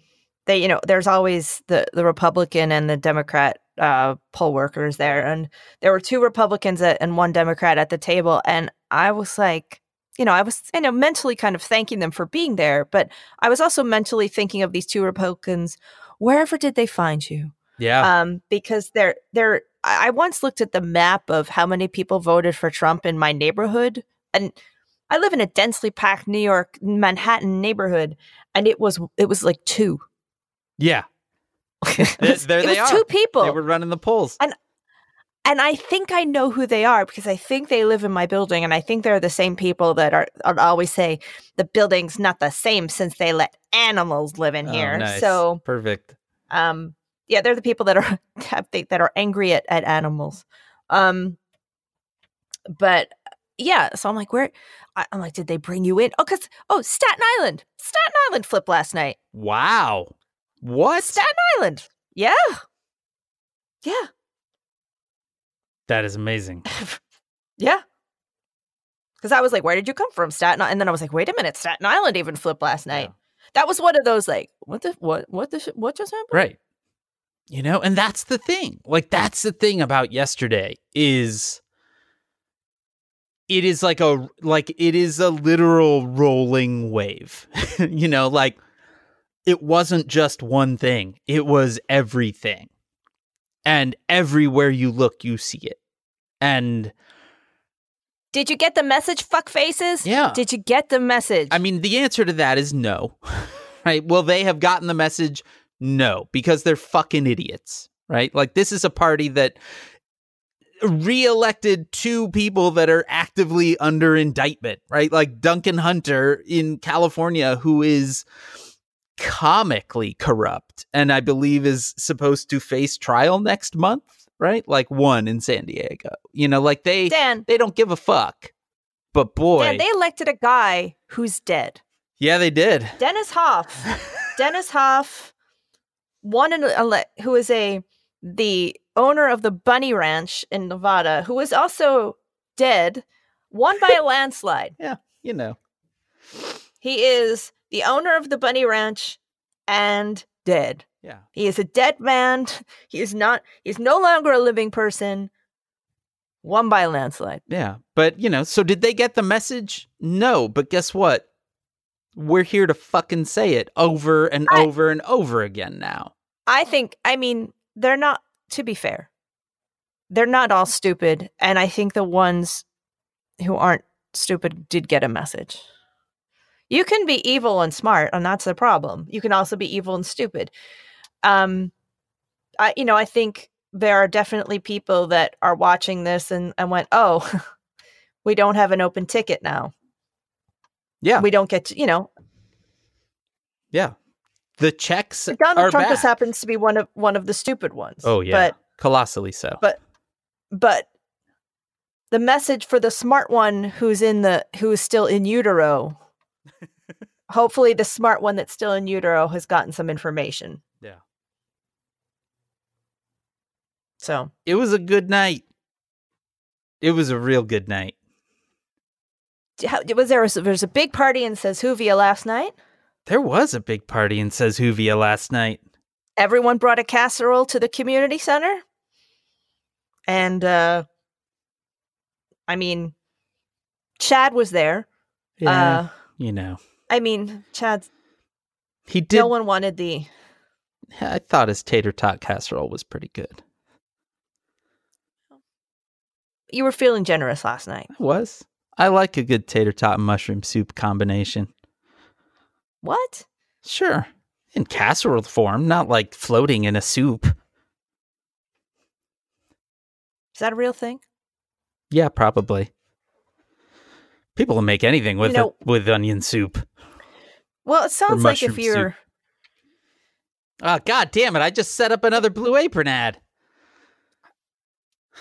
they you know, there's always the the Republican and the Democrat uh poll workers there, and there were two Republicans at, and one Democrat at the table, and I was like, you know, I was you know mentally kind of thanking them for being there, but I was also mentally thinking of these two Republicans. Wherever did they find you? Yeah. um, because they're they're. I I once looked at the map of how many people voted for Trump in my neighborhood, and I live in a densely packed New York Manhattan neighborhood, and it was it was like two. yeah. There it they are. two people, They were running the polls. and and I think I know who they are because I think they live in my building, and I think they're the same people that are, are always say the building's not the same since they let animals live in Oh, here. nice. So perfect. um yeah they're the people that are that are angry at, at animals um but yeah so i'm like where i'm like did they bring you in oh because oh staten island staten island flip last night Wow. What? staten island yeah yeah that is amazing. yeah because i was like where did you come from staten island and then i was like wait a minute staten island even flipped last night that was one of those like what the what what the sh- what just happened Right. You know, and that's the thing. Like that's the thing about yesterday is it is like a like it is a literal rolling wave. you know, like it wasn't just one thing. It was everything. And everywhere you look, you see it. And did you get the message fuck faces Yeah. did you get the message I mean, the answer to that is no. right? Will they have gotten the message? No, because they're fucking idiots, right? Like this is a party that re-elected two people that are actively under indictment, right? Like Duncan Hunter in California, who is comically corrupt and I believe is supposed to face trial next month, right? Like one in San Diego. You know, like they Dan, they don't give a fuck. But boy, Dan, they elected a guy who's dead. yeah, they did. Dennis Hof. Dennis Hof, one in, uh, ele- who is a the owner of the Bunny Ranch in Nevada, who is also dead, won by a landslide. Yeah, you know. He is the owner of the Bunny Ranch and dead. Yeah. He is a dead man. He is not. He's no longer a living person. Won by a landslide. Yeah. But, you know, so did they get the message? No. But guess what? We're here to fucking say it over and I- over and over again now. I think. I mean, they're not. To be fair, they're not all stupid, and I think the ones who aren't stupid did get a message. You can be evil and smart, and that's the problem. You can also be evil and stupid. Um, I, you know, I think there are definitely people that are watching this and, and went, "Oh, we don't have an open ticket now. Yeah. We don't get to, you know." Yeah. The checks Donald are Trump back. just happens to be one of one of the stupid ones. Oh, yeah. but Colossally so. but but the message for the smart one who's in the who is still in utero hopefully the smart one that's still in utero has gotten some information Yeah. so it was a good night. It was a real good night. how, was there a, there was a big party in says Hoovia last night There was a big party in Says Hoovia last night. everyone brought a casserole to the community center and uh i mean chad was there Yeah. uh you know. i mean chad He did no one wanted the I thought his tater tot casserole was pretty good. you were feeling generous last night It was. I like a good tater tot and mushroom soup combination. what Sure. In casserole form, not like floating in a soup. Is that a real thing? Yeah, probably. People will make anything with know- it, with onion soup. Well, it sounds like if you're Oh god damn it, I just set up another blue apron ad.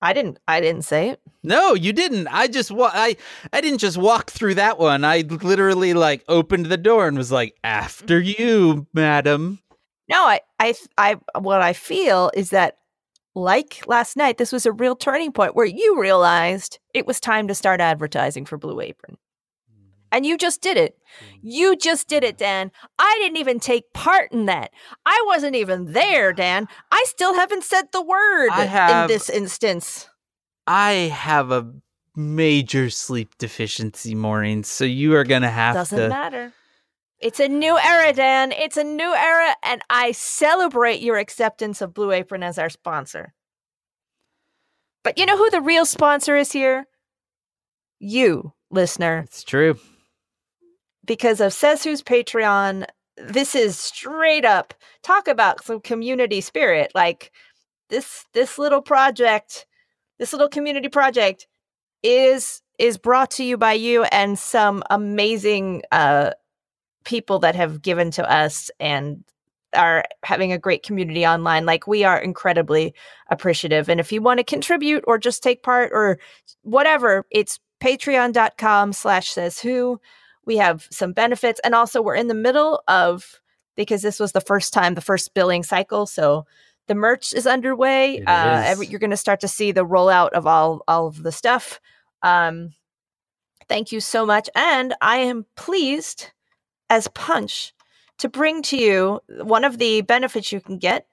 I didn't I didn't say it. No, you didn't. I just wa- I I didn't just walk through that one. I literally like opened the door and was like, "After you, madam." No, I I I what I feel is that like last night this was a real turning point where you realized it was time to start advertising for Blue Apron. Mm-hmm. And you just did it. Mm-hmm. You just did it, Dan. I didn't even take part in that. I wasn't even there, Dan. I still haven't said the word have- in this instance. I have a major sleep deficiency, Maureen, so you are going to have Doesn't to matter. It's a new era, Dan. It's a new era, and I celebrate your acceptance of Blue Apron as our sponsor. But you know who the real sponsor is here? You, listener. It's true. Because of Says Who's Patreon, this is straight up talk about some community spirit. Like this this little project, this little community project is is brought to you by you and some amazing uh people that have given to us and are having a great community online like we are incredibly appreciative. And if you want to contribute or just take part or whatever it's patreon.com slash says who. We have some benefits and also we're in the middle of because this was the first time the first billing cycle so the merch is underway. Uh is. Every, you're going to start to see the rollout of all all of the stuff. Um thank you so much and i am pleased as punch to bring to you one of the benefits you can get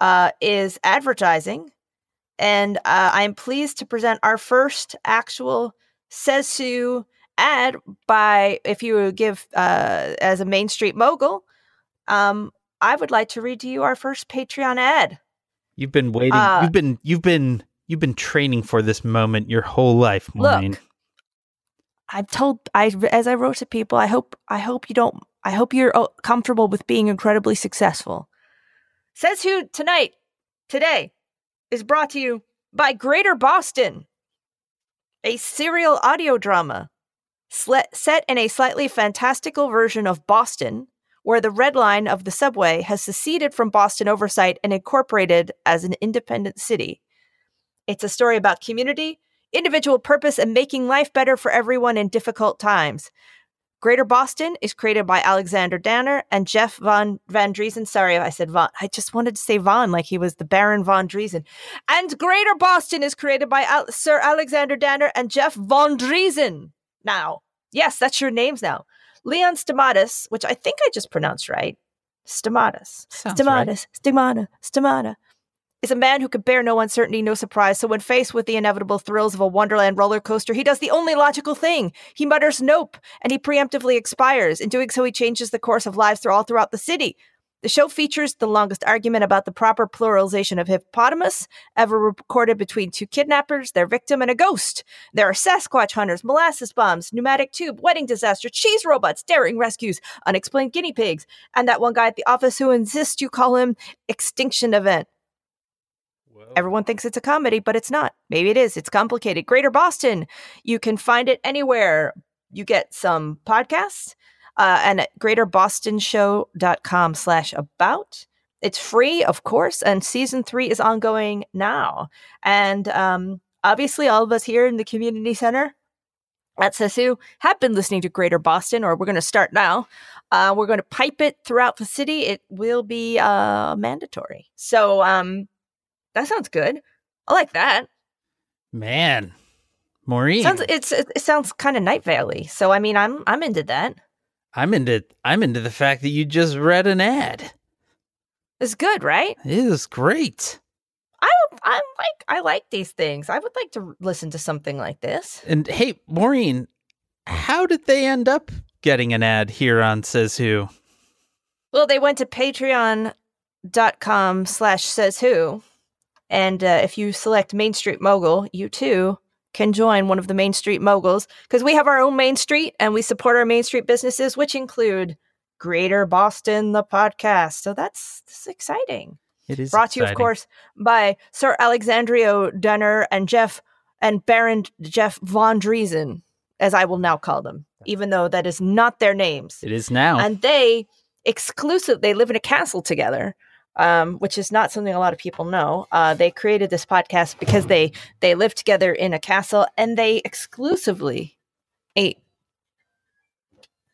uh, is advertising and uh, i'm pleased to present our first actual sesu ad by if you give uh, as a main street mogul um, i would like to read to you our first patreon ad You've been waiting. Uh, you've been you've been you've been training for this moment your whole life, Maureen. Look, I've told I as I wrote to people. I hope I hope you don't. I hope you're uh, comfortable with being incredibly successful. Says who tonight, today, is brought to you by Greater Boston, a serial audio drama set in a slightly fantastical version of Boston, where the red line of the subway has seceded from Boston oversight and incorporated as an independent city. It's a story about community, individual purpose, and making life better for everyone in difficult times. Greater Boston is created by Alexander Danner and Jeff Von Van Dreason. Sorry I said Von. I just wanted to say Von like he was the Baron Von Dreason. And Greater Boston is created by Al- Sir Alexander Danner and Jeff Von Dreason. Now, yes, that's your names now. Leon Stamatis, which I think I just pronounced right. Stamatis. Sounds right. Stamatis. Stigmata. Stigmata. Is a man who could bear no uncertainty, no surprise. So when faced with the inevitable thrills of a Wonderland roller coaster, he does the only logical thing. He mutters nope, and he preemptively expires. In doing so, he changes the course of lives all throughout the city. The show features the longest argument about the proper pluralization of hippopotamus ever recorded between two kidnappers, their victim, and a ghost. There are Sasquatch hunters, molasses bombs, pneumatic tube, wedding disaster, cheese robots, daring rescues, unexplained guinea pigs, and that one guy at the office who insists you call him Extinction Event. Everyone thinks it's a comedy, but it's not. Maybe it is. It's complicated. Greater Boston. You can find it anywhere. You get some podcasts uh, and at greaterbostonshow.com slash about. It's free, of course, and season three is ongoing now. And um, obviously, all of us here in the community center at SESU have been listening to Greater Boston, or we're going to start now. Uh, we're going to pipe it throughout the city. It will be uh, mandatory. So um, that sounds good. I like that. Man, Maureen, Sounds it's it sounds kind of Night Valley. So I mean, I'm I'm into that. I'm into I'm into the fact that you just read an ad. It's good, right? It is great. I I like I like these things. I would like to listen to something like this. And hey, Maureen, how did they end up getting an ad here on Says Who? Well, they went to patreon.com slash says who. And uh, if you select Main Street Mogul, you too can join one of the Main Street Moguls because we have our own Main Street and we support our Main Street businesses, which include Greater Boston, the podcast. So that's, that's exciting. It is Brought to you, of course, by Sir Alexandrio Dunner and Jeff and Baron Jeff Von Dreason, as I will now call them, even though that is not their names. It is now. And they exclusive they live in a castle together. Um, which is not something a lot of people know. Uh, they created this podcast because they they live together in a castle and they exclusively ate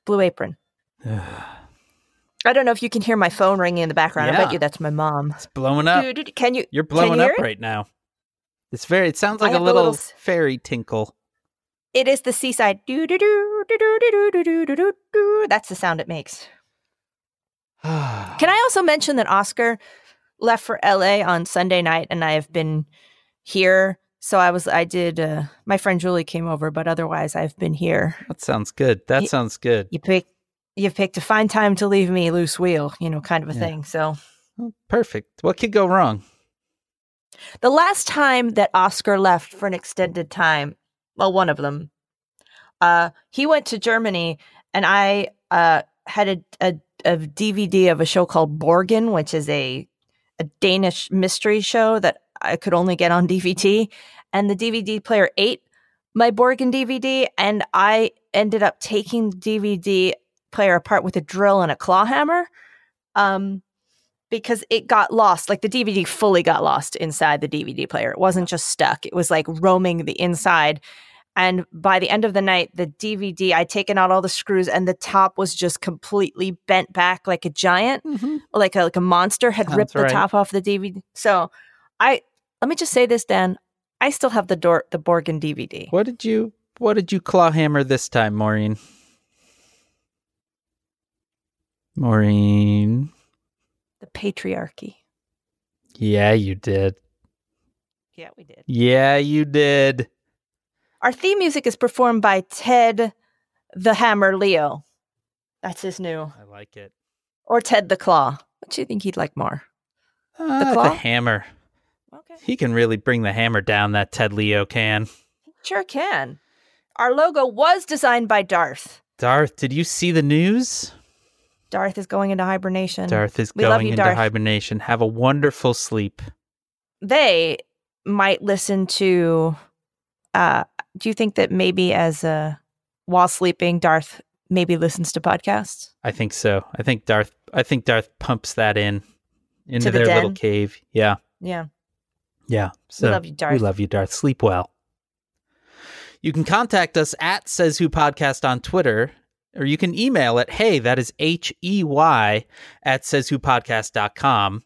Blue Apron. I don't know if you can hear my phone ringing in the background. I bet you that's my mom. it's blowing up. Dude, can you? You're blowing you up it? right now. It's very. It sounds like a have the little, little fairy tinkle. It is the seaside. Do do do do do do do do do do do. That's the sound it makes. Can I also mention that Oscar left for LA on Sunday night, and I have been here. So I was, I did. Uh, my friend Julie came over, but otherwise, I've been here. That sounds good. That Ye- sounds good. You pick, you picked a fine time to leave me loose wheel, you know, kind of a Yeah. thing. So Oh, Perfect. What could go wrong? the last time that Oscar left for an extended time, well, one of them, uh, he went to Germany, and I uh, had a, a, a DVD of a show called Borgen, which is a a Danish mystery show that I could only get on DVD, and the DVD player ate my Borgen DVD, and I ended up taking the DVD player apart with a drill and a claw hammer. Um, because it got lost. Like the DVD fully got lost inside the DVD player. It wasn't just stuck, it was like roaming the inside. And by the end of the night, the DVD, I'd taken out all the screws and the top was just completely bent back like a giant, mm-hmm. like a, like a monster had Sounds ripped the right. top off the DVD. So I, let me just say this, Dan. I still have the door, the Borgen DVD. What did you What did you claw hammer this time, Maureen? Maureen. The patriarchy. Yeah, you did. Yeah, we did. Yeah, you did. Our theme music is performed by Ted the Hammer Leo. That's his new. I like it. Or Ted the Claw. What do you think he'd like more? Ah, the, claw? The hammer. Okay. He can really bring the hammer down. That Ted Leo can. Sure can. Our logo was designed by Darth. Darth, did you see the news? Darth is going into hibernation. Darth is we going you, into Darth. hibernation. Have a wonderful sleep. They might listen to uh do you think that maybe as uh while sleeping Darth maybe listens to podcasts? I think so. I think Darth. I think Darth pumps that in into the their little cave. Yeah, Yeah. yeah. So we love you, Darth. We love you, Darth. Sleep well. You can contact us at Says Who Podcast on Twitter, or you can email at hey, that is H E Y at says who podcast.com.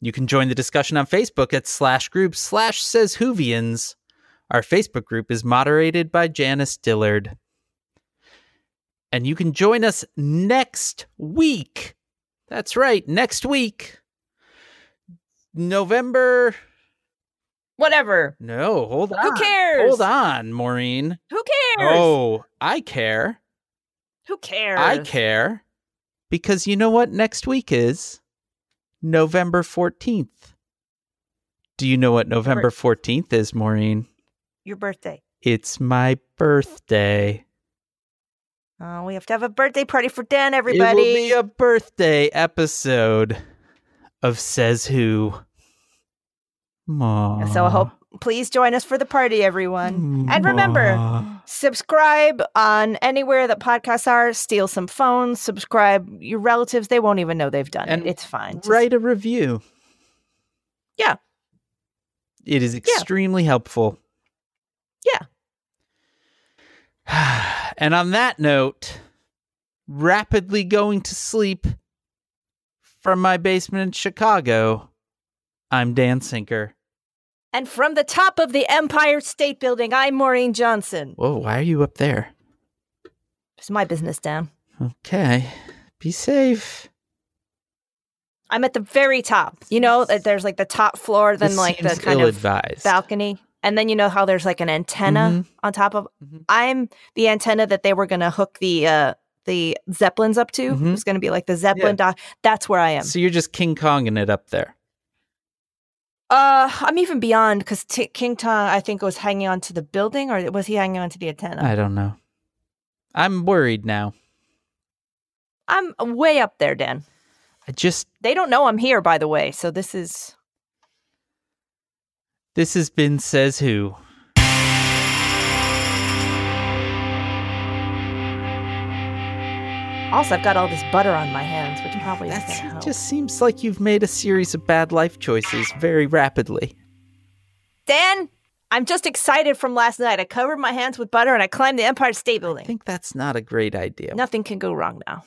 You can join the discussion on Facebook at slash group slash says whovians. Our Facebook group is moderated by Janice Dillard. And you can join us next week. That's right, next week. November. Whatever. No, hold on. Who cares? Hold on, Maureen. Who cares? Oh, I care. Who cares? I care. Because you know what next week is? November 14th. Do you know what November 14th is, Maureen? Your birthday. It's my birthday. Oh, we have to have a birthday party for Dan, everybody. It will be a birthday episode of Says Who. Aw. so I hope please join us for the party, everyone. And remember, Aw. subscribe on anywhere that podcasts are. Steal some phones. Subscribe your relatives. They won't even know they've done And it. It's fine. Just- write a review. Yeah. It is extremely helpful. Yeah. and on that note, rapidly going to sleep from my basement in Chicago, I'm Dan Sinker. And from the top of the Empire State Building, I'm Maureen Johnson. Whoa, why are you up there? It's my business, Dan. Okay. Be safe. I'm at the very top. You know, that there's like the top floor, then This like the kind of ill-advised. balcony. And then you know how there's like an antenna Mhm. on top of Mhm. I'm the antenna that they were gonna hook the uh the Zeppelins up to. Mhm. It was gonna be like the Zeppelin dock. That's where I am. So you're just King Konging it up there. Uh I'm even beyond because T- King Tong I think was hanging on to the building or was he hanging on to the antenna? I don't know. I'm worried now. I'm way up there, Dan. I just They don't know I'm here, by the way. So this is this has been Says Who. also I've got all this butter on my hands, which probably isn't That's, gonna it help. just seems like you've made a series of bad life choices very rapidly. Dan, I'm just excited from last night. I covered my hands with butter and I climbed the Empire State Building. I think that's not a great idea. Nothing can go wrong now.